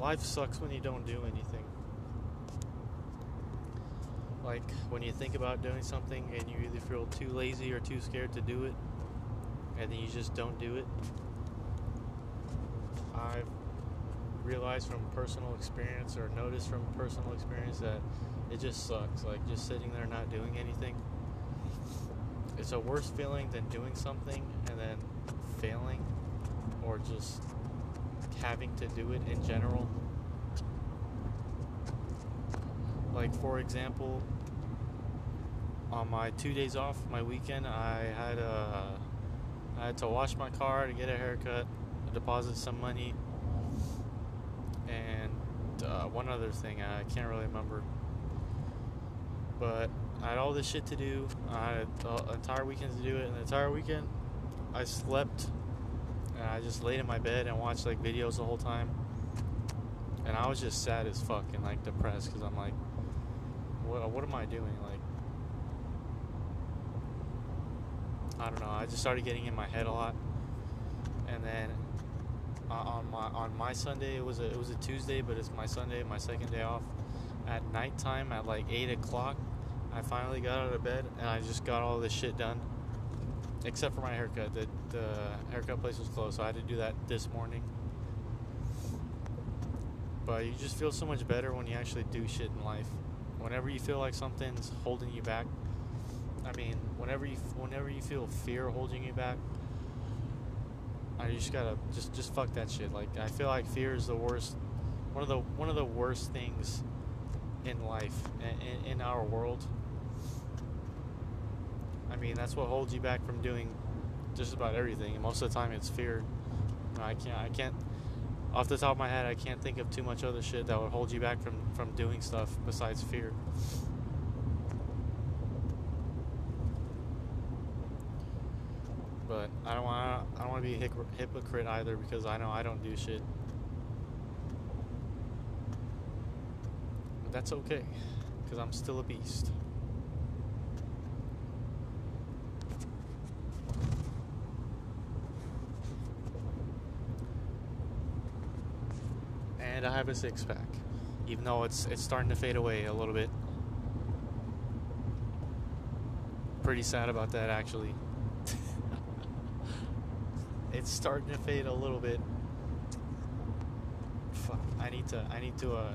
life sucks when you don't do anything. Like when you think about doing something and you either feel too lazy or too scared to do it, and then you just don't do it. I've realized from personal experience or noticed from personal experience that it just sucks. Like just sitting there not doing anything. It's a worse feeling than doing something and then failing or just having to do it in general. Like for example, on my two days off, my weekend, I had a, I had to wash my car to get a haircut, deposit some money, and uh, one other thing I can't really remember. But I had all this shit to do. I had the entire weekend to do it, and the entire weekend I slept and I just laid in my bed and watched like videos the whole time. And I was just sad as fuck and like depressed because I'm like, what, am I doing? Like, I don't know. I just started getting in my head a lot, and then uh, on my on my Sunday it was a it was a Tuesday, but it's my Sunday, my second day off. At nighttime, at like eight o'clock, I finally got out of bed and I just got all this shit done, except for my haircut. The the haircut place was closed, so I had to do that this morning. But you just feel so much better when you actually do shit in life. Whenever you feel like something's holding you back, I mean, whenever you whenever you feel fear holding you back, I just gotta just just fuck that shit. Like I feel like fear is the worst, one of the one of the worst things in life in, in our world. I mean, that's what holds you back from doing just about everything. And most of the time, it's fear. I can't I can't off the top of my head, I can't think of too much other shit that would hold you back from from doing stuff besides fear. But I don't want I don't want to be a hypocrite either because I know I don't do shit. But that's okay because I'm still a beast. And I have a six pack, even though it's it's starting to fade away a little bit. Pretty sad about that actually it's starting to fade a little bit. Fuck, I need to, I need to, uh,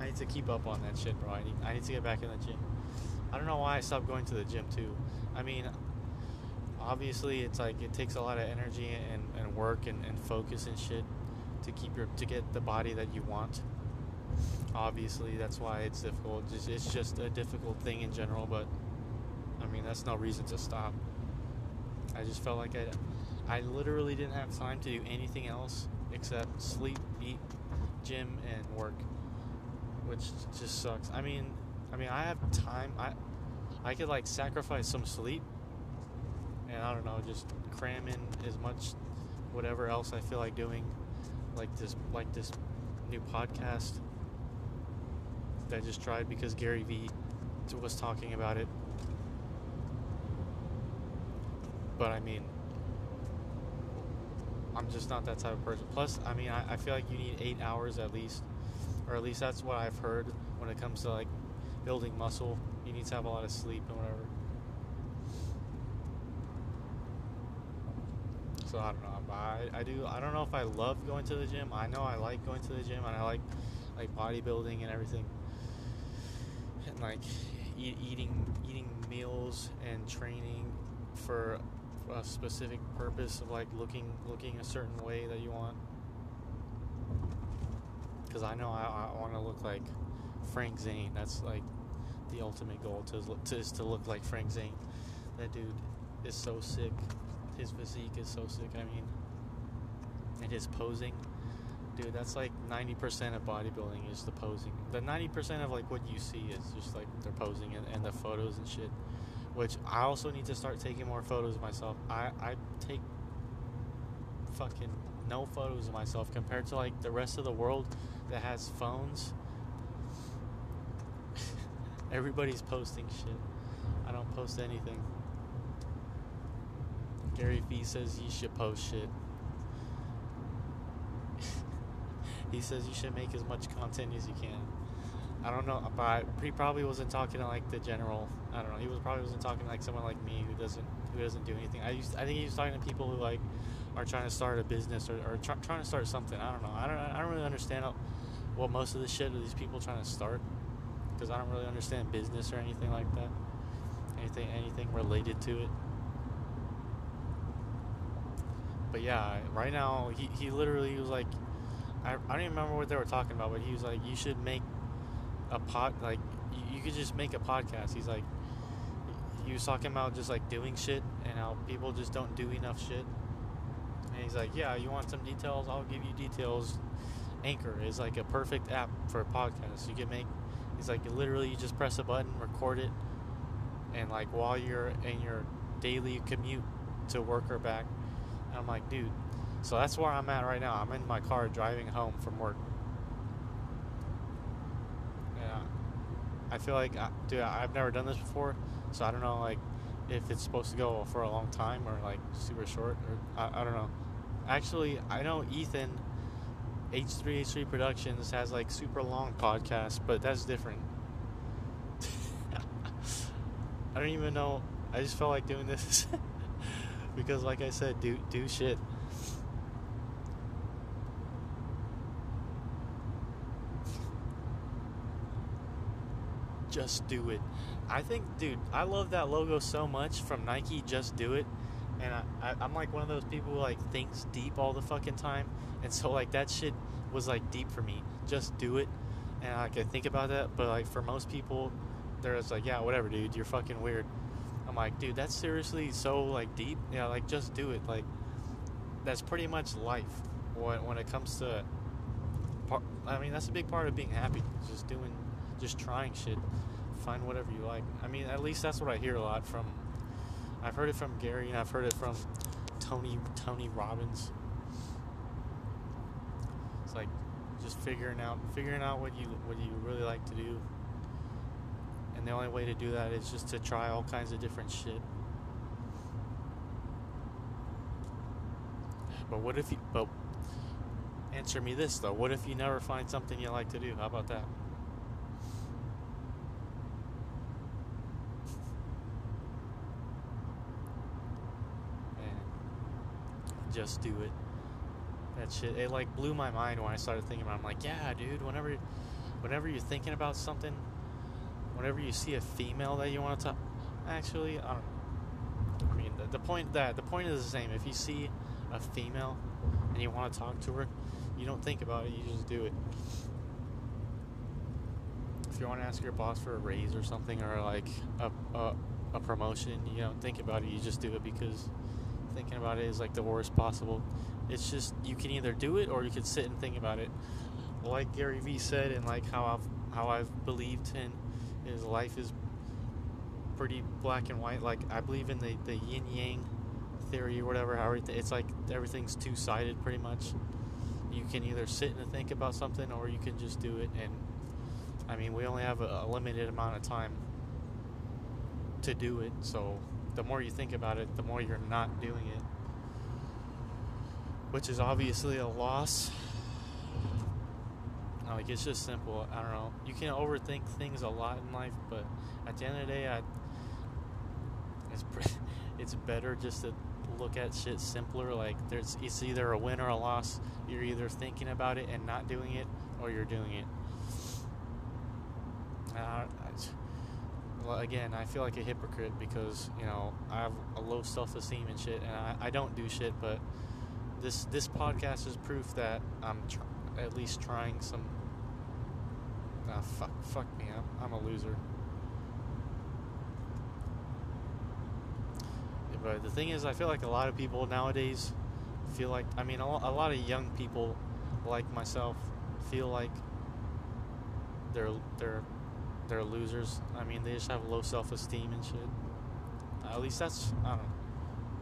I need to keep up on that shit, bro. I need, I need to get back in the gym. I don't know why I stopped going to the gym too. I mean, obviously it's like it takes a lot of energy and, and work and, and focus and shit to keep your to get the body that you want. Obviously, that's why it's difficult. It's just a difficult thing in general, but I mean that's no reason to stop. I just felt like I I literally didn't have time to do anything else except sleep, eat, gym, and work, which just sucks. I mean, I mean, I have time. I I could like sacrifice some sleep, and I don't know, just cram in as much whatever else I feel like doing, like this, like this new podcast that I just tried because Gary Vee was talking about it. But I mean, I'm just not that type of person. Plus, I mean, I, I feel like you need eight hours at least, or at least that's what I've heard when it comes to like building muscle. You need to have a lot of sleep and whatever. So I don't know. I, I do. I don't know if I love going to the gym. I know I like going to the gym and I like like bodybuilding and everything, and like eat, eating eating meals and training for a specific purpose of like looking looking a certain way that you want. Because I know I, I want to look like Frank Zane. That's like the ultimate goal to, to is to look like Frank Zane. That dude is so sick. His physique is so sick. I mean, and his posing, dude. That's like ninety percent of bodybuilding is the posing. The ninety percent of like what you see is just like their posing and, and the photos and shit which I also need to start taking more photos myself. I, I take fucking no photos of myself compared to like the rest of the world that has phones. Everybody's posting shit. I don't post anything. Gary Vee says you should post shit. he says you should make as much content as you can. I don't know, but he probably wasn't talking to like the general. I don't know. He was probably wasn't talking to like someone like me who doesn't who doesn't do anything. I used I think he was talking to people who like are trying to start a business or, or try, trying to start something. I don't know. I don't I don't really understand what most of the shit these people trying to start because I don't really understand business or anything like that. Anything anything related to it. But yeah, right now he, he literally was like I, I don't even remember what they were talking about, but he was like, you should make a pod like you, you could just make a podcast. He's like he was talking about just like doing shit and how people just don't do enough shit. And he's like, yeah, you want some details? I'll give you details. Anchor is like a perfect app for a podcast. You can make. He's like, literally, you just press a button, record it, and like while you're in your daily commute to work or back. I'm like, dude. So that's where I'm at right now. I'm in my car driving home from work. Yeah. I feel like, uh, dude, I've never done this before, so I don't know, like, if it's supposed to go for a long time or like super short, or I, I don't know. Actually, I know Ethan, H3H3 Productions, has like super long podcasts, but that's different. I don't even know. I just felt like doing this because, like I said, do do shit. Just do it. I think, dude, I love that logo so much from Nike. Just do it, and I, I, am like one of those people who like thinks deep all the fucking time, and so like that shit was like deep for me. Just do it, and like I think about that, but like for most people, they're just like, yeah, whatever, dude, you're fucking weird. Like, dude, that's seriously so like deep. Yeah, like just do it. Like that's pretty much life when when it comes to. I mean, that's a big part of being happy. Just doing, just trying shit find whatever you like. I mean, at least that's what I hear a lot from. I've heard it from Gary, and I've heard it from Tony Tony Robbins. It's like just figuring out figuring out what you what you really like to do. The only way to do that is just to try all kinds of different shit. But what if you but answer me this though, what if you never find something you like to do? How about that? just do it. That shit, it like blew my mind when I started thinking about. it. I'm like, yeah, dude. Whenever, whenever you're thinking about something, whenever you see a female that you want to talk, actually, I don't. I mean, the, the point that the point is the same. If you see a female and you want to talk to her, you don't think about it. You just do it. If you want to ask your boss for a raise or something, or like a, a, a promotion, you don't think about it. You just do it because thinking about it is like the worst possible. It's just you can either do it or you can sit and think about it. Like Gary Vee said, and like how I've how I've believed in his life is pretty black and white. Like I believe in the the yin yang theory or whatever. How it's like everything's two sided pretty much. You can either sit and think about something or you can just do it. And I mean, we only have a, a limited amount of time to do it, so the more you think about it, the more you're not doing it. Which is obviously a loss. Like, it's just simple. I don't know. You can overthink things a lot in life, but at the end of the day, I, it's, it's better just to look at shit simpler. Like, there's it's either a win or a loss. You're either thinking about it and not doing it, or you're doing it. Uh, again, I feel like a hypocrite because you know I have a low self-esteem and shit, and I, I don't do shit. But this this podcast is proof that I'm tr- at least trying some. Ah, fuck, fuck me, I'm, I'm a loser. But the thing is, I feel like a lot of people nowadays feel like I mean a, lot of young people like myself feel like they're they're they're losers. I mean, they just have low self esteem and shit. at least that's I don't know.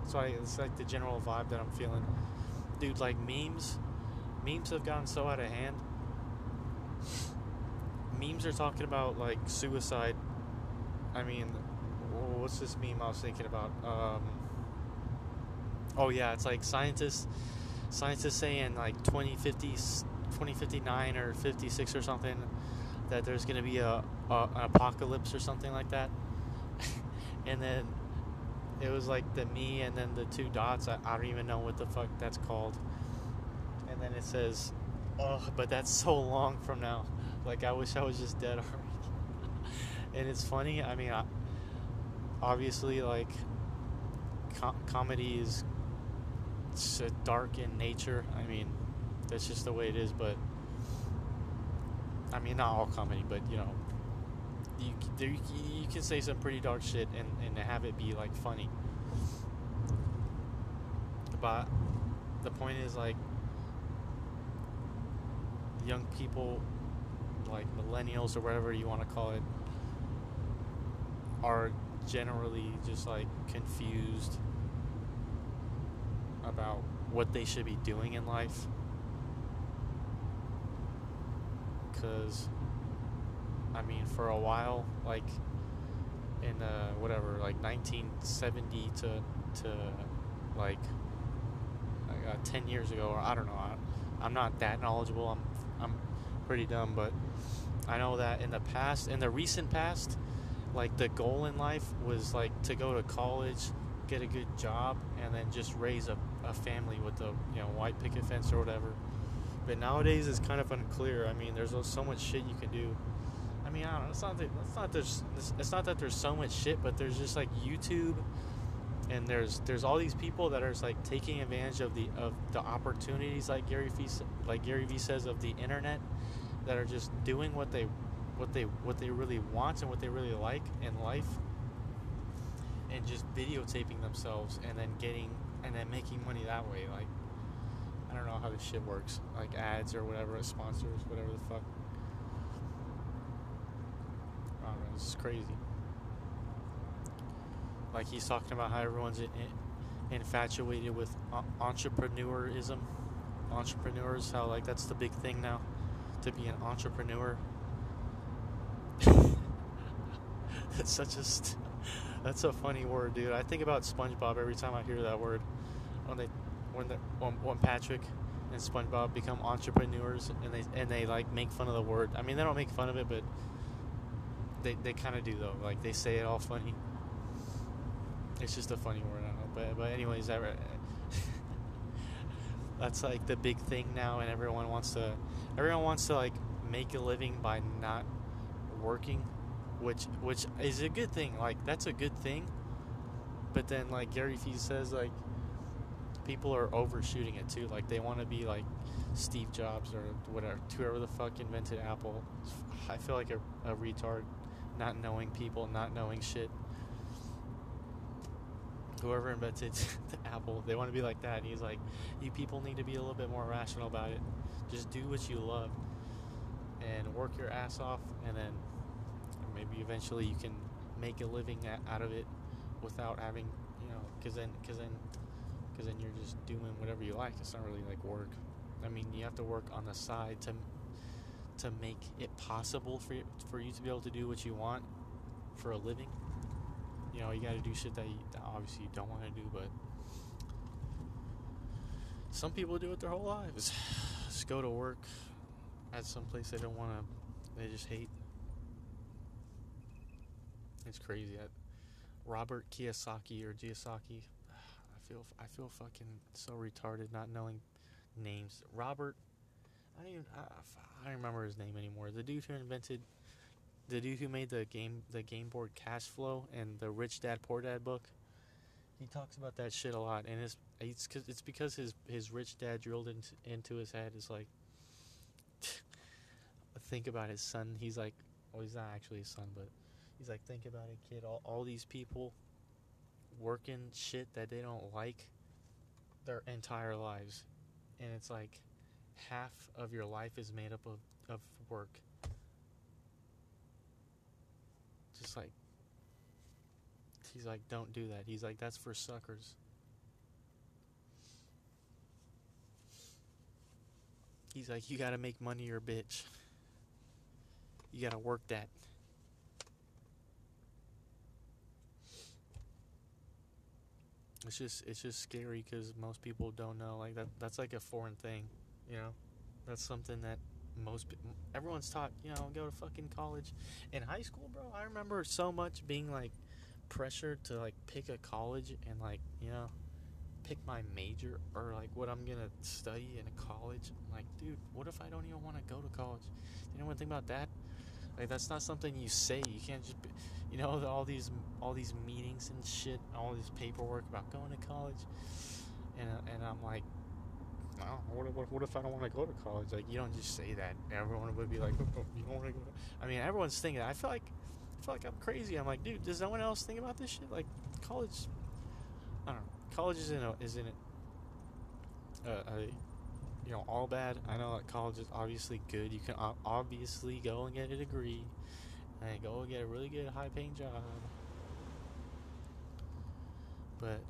That's why it's like the general vibe that I'm feeling. Dude, like memes, memes have gotten so out of hand. Memes are talking about like suicide. I mean, what's this meme I was thinking about? Um, oh yeah, it's like scientists, scientists saying like 2050, 2059 or 56 or something that there's going to be a, a an apocalypse or something like that. and then it was like the me and then the two dots. I, I don't even know what the fuck that's called. And then it says, "Oh, but that's so long from now. Like I wish I was just dead already." and it's funny. I mean, I, obviously, like com- comedy is so dark in nature. I mean, that's just the way it is. But I mean, not all comedy, but you know, you there, you can say some pretty dark shit and and have it be like funny. But the point is like young people like millennials or whatever you want to call it are generally just like confused about what they should be doing in life. Because I mean for a while like in uh, whatever like 1970 to to like uh, 10 years ago or I don't know I, I'm not that knowledgeable I'm pretty dumb but I know that in the past in the recent past like the goal in life was like to go to college get a good job and then just raise a, a family with a you know white picket fence or whatever but nowadays it's kind of unclear. I mean, there's so much shit you can do. I mean, I don't know. It's not that it's not there's it's not that there's so much shit, but there's just like YouTube, and there's there's all these people that are like taking advantage of the of the opportunities, like Gary Vee like Gary Vee says of the internet, that are just doing what they what they what they really want and what they really like in life, and just videotaping themselves and then getting and then making money that way, like I don't know how this shit works. Like ads or whatever, sponsors, whatever the fuck. This is crazy. Like he's talking about how everyone's in, in, infatuated with uh, entrepreneurism. Entrepreneurs, how like that's the big thing now, to be an entrepreneur. that's such a st- that's a funny word, dude. I think about SpongeBob every time I hear that word. When they when the when, when Patrick and SpongeBob become entrepreneurs and they and they like make fun of the word. I mean, they don't make fun of it, but they they kind of do though. Like they say it all funny. It's just a funny word, I don't know. But but anyways, that that's like the big thing now, and everyone wants to everyone wants to like make a living by not working, which which is a good thing. Like that's a good thing. But then like Gary Vee says like people are overshooting it too. Like they want to be like Steve Jobs or whatever, whoever the fuck invented Apple. I feel like a, a retard, not knowing people, not knowing shit. Whoever invented Apple, they want to be like that. And he's like, you people need to be a little bit more rational about it. Just do what you love and work your ass off, and then maybe eventually you can make a living out of it without having, you know, because then, because then because then you're just doing whatever you like. It's not really like work. I mean, you have to work on the side to to make it possible for you, for you to be able to do what you want for a living. You know, you got to do shit that, you, that obviously you don't want to do, but some people do it their whole lives. Just go to work at some place they don't want to. They just hate. It's crazy. At Robert Kiyosaki or Kiyosaki, I feel I feel fucking so retarded not knowing names. Robert, I don't even I, I don't remember his name anymore. The dude who invented, the dude who made the game the game board cash flow and the Rich Dad Poor Dad book. He talks about that shit a lot, and it's it's cause, it's because his his rich dad drilled into into his head is like. think about his son. He's like, well, he's not actually his son, but he's like, think about it, kid. All all these people working shit that they don't like their entire lives. And it's like half of your life is made up of, of work. Just like, he's like, don't do that. He's like, that's for suckers. He's like, you gotta make money or bitch. You gotta work that. it's just it's just scary because most people don't know like that that's like a foreign thing you know That's something that most everyone's taught. You know, go to fucking college. In high school, bro, I remember so much being like pressured to like pick a college and like you know pick my major or like what I'm gonna study in a college. I'm like, dude, what if I don't even want to go to college? You know, what they think about that. Like that's not something you say. You can't just, be, you know, all these all these meetings and shit, all this paperwork about going to college, and and I'm like, no, what, what, what if I don't want to go to college? Like you don't just say that. Everyone would be like, oh, you don't want to go. To... I mean, everyone's thinking. I feel like I feel like I'm crazy. I'm like, dude, does no one else think about this shit? Like college. College isn't a, isn't it? Uh, a, you know, all bad. I know that college is obviously good. You can obviously go and get a degree and go and get a really good high paying job. But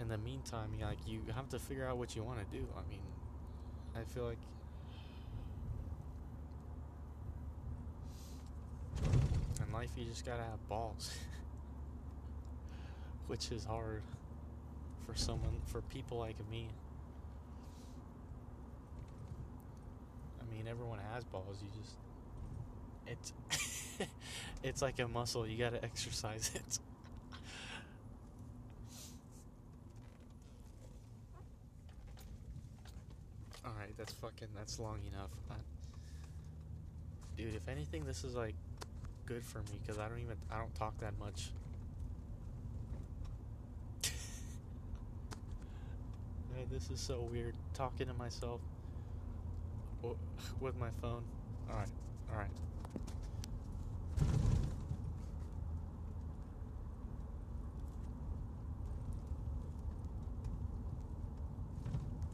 in the meantime, you like you have to figure out what you want to do. I mean, I feel like in life you just gotta have balls, which is hard for someone for people like me. I mean, everyone has balls. You just it's it's like a muscle. You got to exercise it. All right, that's fucking that's long enough. I, dude, if anything, this is like good for me because I don't even I don't talk that much. This is so weird talking to myself with my phone. All right, all right.